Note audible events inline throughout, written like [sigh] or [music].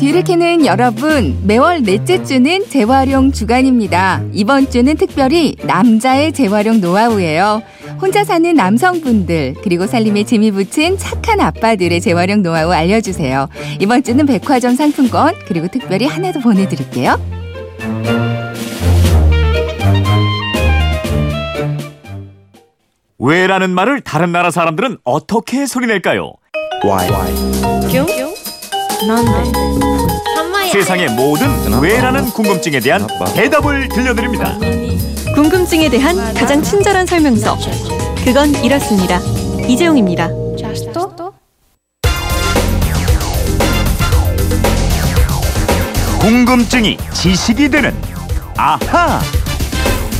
뒤를 캐는 여러분, 매월 넷째 주는 재활용 주간입니다. 이번 주는 특별히 남자의 재활용 노하우예요. 혼자 사는 남성분들, 그리고 살림에 재미 붙인 착한 아빠들의 재활용 노하우 알려주세요. 이번 주는 백화점 상품권, 그리고 특별히 하나 더 보내드릴게요. 왜라는 말을 다른 나라 사람들은 어떻게 소리낼까요? 세상의 모든 왜라는 궁금증에 대한 대답을 들려드립니다. 궁금증에 대한 가장 친절한 설명서. 그건 이렇습니다. 이재용입니다. 궁금증이 지식이 되는 아하.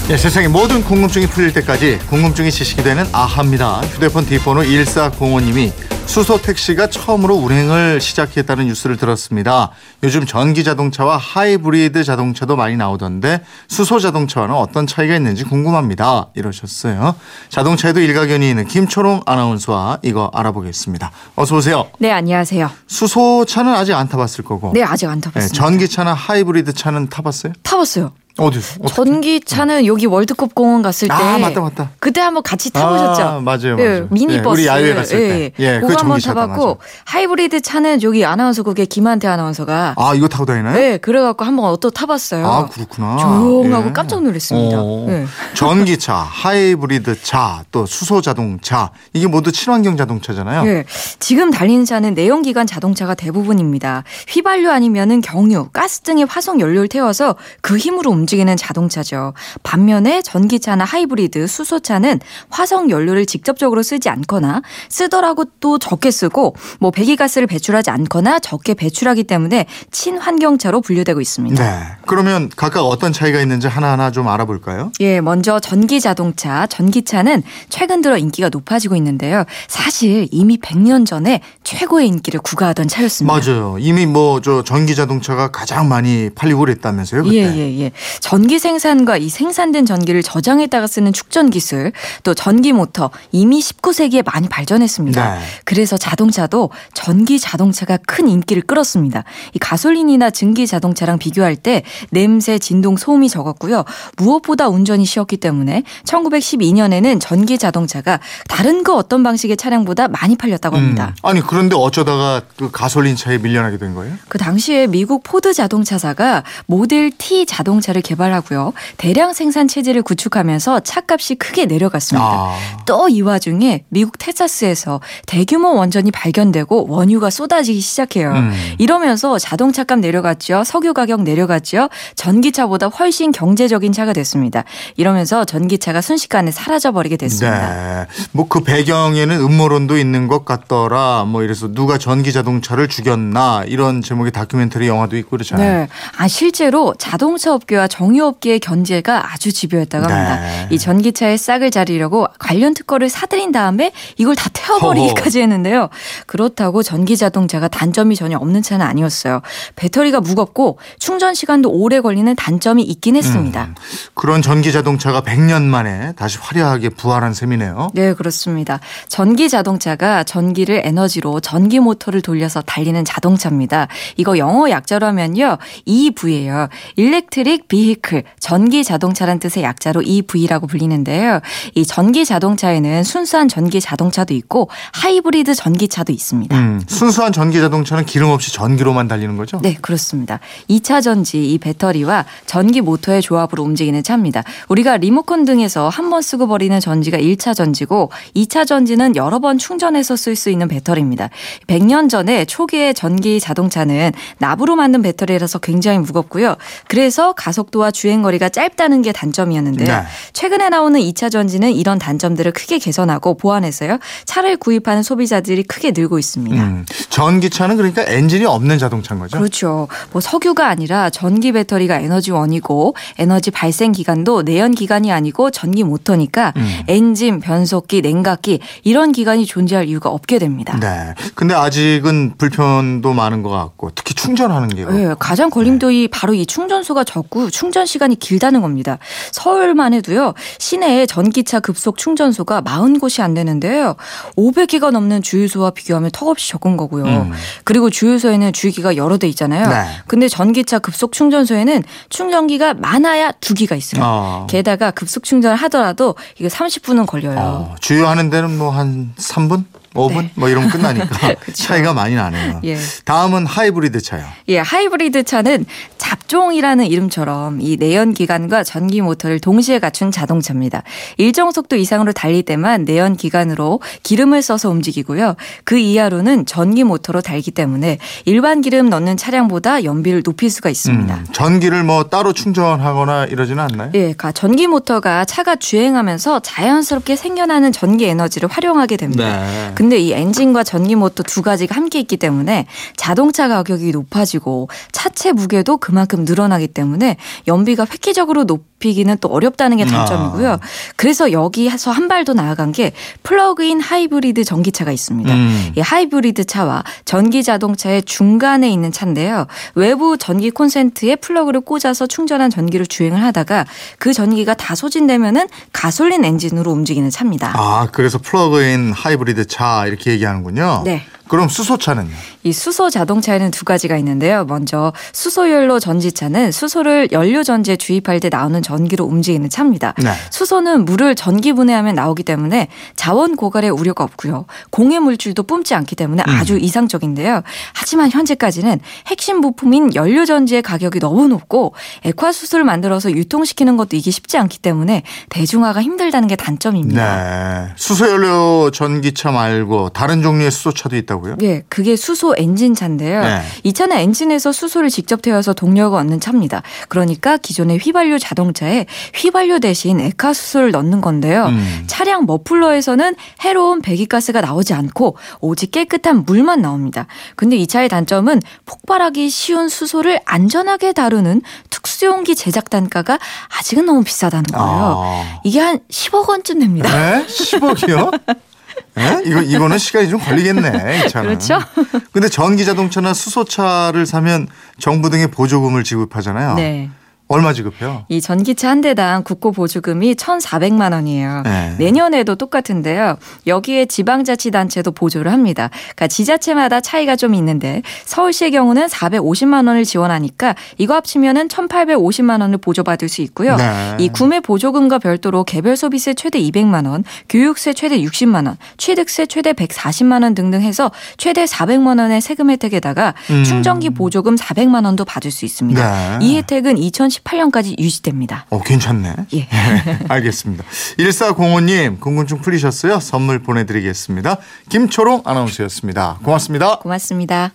예, 세상의 모든 궁금증이 풀릴 때까지 궁금증이 지식이 되는 아하입니다. 휴대폰 뒷번호 1405님이 수소 택시가 처음으로 운행을 시작했다는 뉴스를 들었습니다. 요즘 전기 자동차와 하이브리드 자동차도 많이 나오던데 수소 자동차와는 어떤 차이가 있는지 궁금합니다. 이러셨어요. 자동차에도 일가견이 있는 김초롱 아나운서와 이거 알아보겠습니다. 어서 오세요. 네, 안녕하세요. 수소차는 아직 안 타봤을 거고. 네, 아직 안 네, 타봤습니다. 전기차나 하이브리드 차는 타봤어요? 타봤어요. 어디서? 어떻게? 전기차는 여기 월드컵 공원 갔을 때 아, 맞다, 맞다. 그때 한번 같이 타보셨죠? 아, 맞아요, 예, 맞아요. 미니버스. 예, 우리 야외 갔을 때. 예, 그거 그거 한번 타봤고 맞아. 하이브리드 차는 여기 아나운서국의 김한태 아나운서가 아, 이거 타고 다니나요? 네, 그래갖고 한번 또 타봤어요. 아, 그렇구나. 조용하고 예. 깜짝 놀랐습니다. 어, 네. [laughs] 전기차, 하이브리드 차, 또 수소 자동차 이게 모두 친환경 자동차잖아요. 네, 지금 달리는 차는 내연기관 자동차가 대부분입니다. 휘발유 아니면은 경유, 가스 등의 화석 연료를 태워서 그 힘으로 움직이는 자동차죠. 반면에 전기차나 하이브리드, 수소차는 화석 연료를 직접적으로 쓰지 않거나 쓰더라도 또 적게 쓰고 뭐 배기가스를 배출하지 않거나 적게 배출하기 때문에 친환경차로 분류되고 있습니다. 네. 그러면 각각 어떤 차이가 있는지 하나하나 좀 알아볼까요? 예, 먼저 전기 자동차, 전기차는 최근 들어 인기가 높아지고 있는데요. 사실 이미 100년 전에 최고의 인기를 구가하던 차였습니다. 맞아요. 이미 뭐 저 전기 자동차가 가장 많이 팔리고 그랬다면서요, 그때. 예, 예, 예. 전기 생산과 이 생산된 전기를 저장했다가 쓰는 축전 기술, 또 전기 모터 이미 19세기에 많이 발전했습니다. 네. 그래서 자동차도 전기 자동차가 큰 인기를 끌었습니다. 이 가솔린이나 증기 자동차랑 비교할 때 냄새, 진동, 소음이 적었고요. 무엇보다 운전이 쉬웠기 때문에 1912년에는 전기 자동차가 다른 그 어떤 방식의 차량보다 많이 팔렸다고 합니다. 음. 아니 그런데 어쩌다가 그 가솔린 차에 밀려나게 된 거예요? 그 당시에 미국 포드 자동차사가 모델 T 자동차를 개발하고요. 대량 생산 체제를 구축하면서 차값이 크게 내려갔습니다. 아. 또 이 와중에 미국 텍사스에서 대규모 원전이 발견되고 원유가 쏟아지기 시작해요. 음. 이러면서 자동차 값 내려갔죠. 석유 가격 내려갔죠. 전기차보다 훨씬 경제적인 차가 됐습니다. 이러면서 전기차가 순식간에 사라져 버리게 됐습니다. 네. 뭐 그 배경에는 음모론도 있는 것 같더라. 뭐 이래서 누가 전기 자동차를 죽였나 이런 제목의 다큐멘터리 영화도 있고 그렇잖아요. 네. 아, 실제로 자동차 업계와 정유업계의 견제가 아주 집요했다고 합니다. 네. 이 전기차의 싹을 자르려고 관련 특허를 사들인 다음에 이걸 다 태워버리기까지 했는데요. 그렇다고 전기 자동차가 단점이 전혀 없는 차는 아니었어요. 배터리가 무겁고 충전 시간도 오래 걸리는 단점이 있긴 했습니다. 음, 그런 전기 자동차가 100년 만에 다시 화려하게 부활한 셈이네요. 네, 그렇습니다. 전기 자동차가 전기를 에너지로 전기 모터를 돌려서 달리는 자동차입니다. 이거 영어 약자로 하면요. EV예요. Electric Vehicle. 전기 자동차란 뜻의 약자로 EV라고 불리는데요. 이 전기 자동차에는 순수한 전기 자동차도 있고 하이브리드 전기차도 있습니다. 음, 순수한 전기 자동차는 기름 없이 전기로만 달리는 거죠? 네, 그렇습니다. 2차 전지 이 배터리와 전기 모터의 조합으로 움직이는 차입니다. 우리가 리모컨 등에서 한 번 쓰고 버리는 전지가 1차 전지고 2차 전지는 여러 번 충전해서 쓸 수 있는 배터리입니다. 100년 전에 초기의 전기 자동차는 납으로 만든 배터리라서 굉장히 무겁고요. 그래서 가속 도와 주행 거리가 짧다는 게 단점이었는데요. 네. 최근에 나오는 2차 전지는 이런 단점들을 크게 개선하고 보완해서요. 차를 구입하는 소비자들이 크게 늘고 있습니다. 음, 전기차는 그러니까 엔진이 없는 자동차인 거죠? 그렇죠. 뭐 석유가 아니라 전기 배터리가 에너지원이고 에너지 발생 기관도 내연 기관이 아니고 전기 모터니까 음. 엔진, 변속기, 냉각기 이런 기관이 존재할 이유가 없게 됩니다. 네. 근데 아직은 불편도 많은 것 같고 특히 충전하는 게 네, 가장 걸림돌이 바로 이 충전소가 적고 충전 시간이 길다는 겁니다. 서울만 해도요. 시내에 전기차 급속 충전소가 40곳이 안 되는데요. 500개가 넘는 주유소와 비교하면 턱없이 적은 거고요. 음. 그리고 주유소에는 주유기가 여러 대 있잖아요. 네. 근데 전기차 급속 충전소에는 충전기가 많아야 두 기가 있어요. 어. 게다가 급속 충전을 하더라도 이거 30분은 걸려요. 어, 주유하는 데는 뭐 한 3분? 5분? 뭐 이러면 끝나니까. [laughs] 차이가 많이 나네요. 예. 다음은 하이브리드 차요. 예, 하이브리드 차는 잡종이라는 이름처럼 이 내연 기관과 전기 모터를 동시에 갖춘 자동차입니다. 일정 속도 이상으로 달릴 때만 내연 기관으로 기름을 써서 움직이고요. 그 이하로는 전기 모터로 달리기 때문에 일반 기름 넣는 차량보다 연비를 높일 수가 있습니다. 음, 전기를 뭐 따로 충전하거나 이러지는 않나요? 예, 그러니까 전기 모터가 차가 주행하면서 자연스럽게 생겨나는 전기 에너지를 활용하게 됩니다. 네. 근데 이 엔진과 전기 모터 두 가지가 함께 있기 때문에 자동차 가격이 높아지고 차체 무게도 그만큼 늘어나기 때문에 연비가 획기적으로 높이기는 또 어렵다는 게 단점이고요. 아. 그래서 여기서 한 발 더 나아간 게 플러그인 하이브리드 전기차가 있습니다. 음. 이 하이브리드 차와 전기 자동차의 중간에 있는 차인데요. 외부 전기 콘센트에 플러그를 꽂아서 충전한 전기로 주행을 하다가 그 전기가 다 소진되면은 가솔린 엔진으로 움직이는 차입니다. 아, 그래서 플러그인 하이브리드 차 이렇게 얘기하는군요. 네. 그럼 수소차는요? 이 수소 자동차에는 두 가지가 있는데요. 먼저 수소연료 전지차는 수소를 연료 전지에 주입할 때 나오는 전기로 움직이는 차입니다. 네. 수소는 물을 전기 분해하면 나오기 때문에 자원 고갈의 우려가 없고요. 공해 물질도 뿜지 않기 때문에 음. 아주 이상적인데요. 하지만 현재까지는 핵심 부품인 연료 전지의 가격이 너무 높고 액화수소를 만들어서 유통시키는 것도 이게 쉽지 않기 때문에 대중화가 힘들다는 게 단점입니다. 네. 수소 연료 전기차 말고 다른 종류의 수소차도 있다고 요? 예, 그게 수소 엔진 차인데요. 네. 이 차는 엔진에서 수소를 직접 태워서 동력을 얻는 차입니다. 그러니까 기존의 휘발유 자동차에 휘발유 대신 액화수소를 넣는 건데요. 음. 차량 머플러에서는 해로운 배기가스가 나오지 않고 오직 깨끗한 물만 나옵니다. 근데 이 차의 단점은 폭발하기 쉬운 수소를 안전하게 다루는 특수용기 제작 단가가 아직은 너무 비싸다는 거예요. 아. 이게 한 10억 원쯤 됩니다. 네? 10억이요? [laughs] 네? 이거, 이거는 시간이 좀 걸리겠네, 이 차는. 그렇죠? 근데 전기 자동차나 수소차를 사면 정부 등의 보조금을 지급하잖아요. 네. 얼마 지급해요? 이 전기차 한 대당 국고 보조금이 1,400만 원이에요. 네. 내년에도 똑같은데요. 여기에 지방자치단체도 보조를 합니다. 그러니까 지자체마다 차이가 좀 있는데 서울시의 경우는 450만 원을 지원하니까 이거 합치면은 1,850만 원을 보조받을 수 있고요. 네. 이 구매 보조금과 별도로 개별 소비세 최대 200만 원, 교육세 최대 60만 원, 취득세 최대 140만 원 등등 해서 최대 400만 원의 세금 혜택에다가 음. 충전기 보조금 400만 원도 받을 수 있습니다. 네. 이 혜택은 2018년까지 유지됩니다. 어, 괜찮네. 예. [laughs] 알겠습니다. 1405님, 궁금증 풀리셨어요? 선물 보내드리겠습니다. 김초롱 아나운서였습니다. 고맙습니다. 고맙습니다.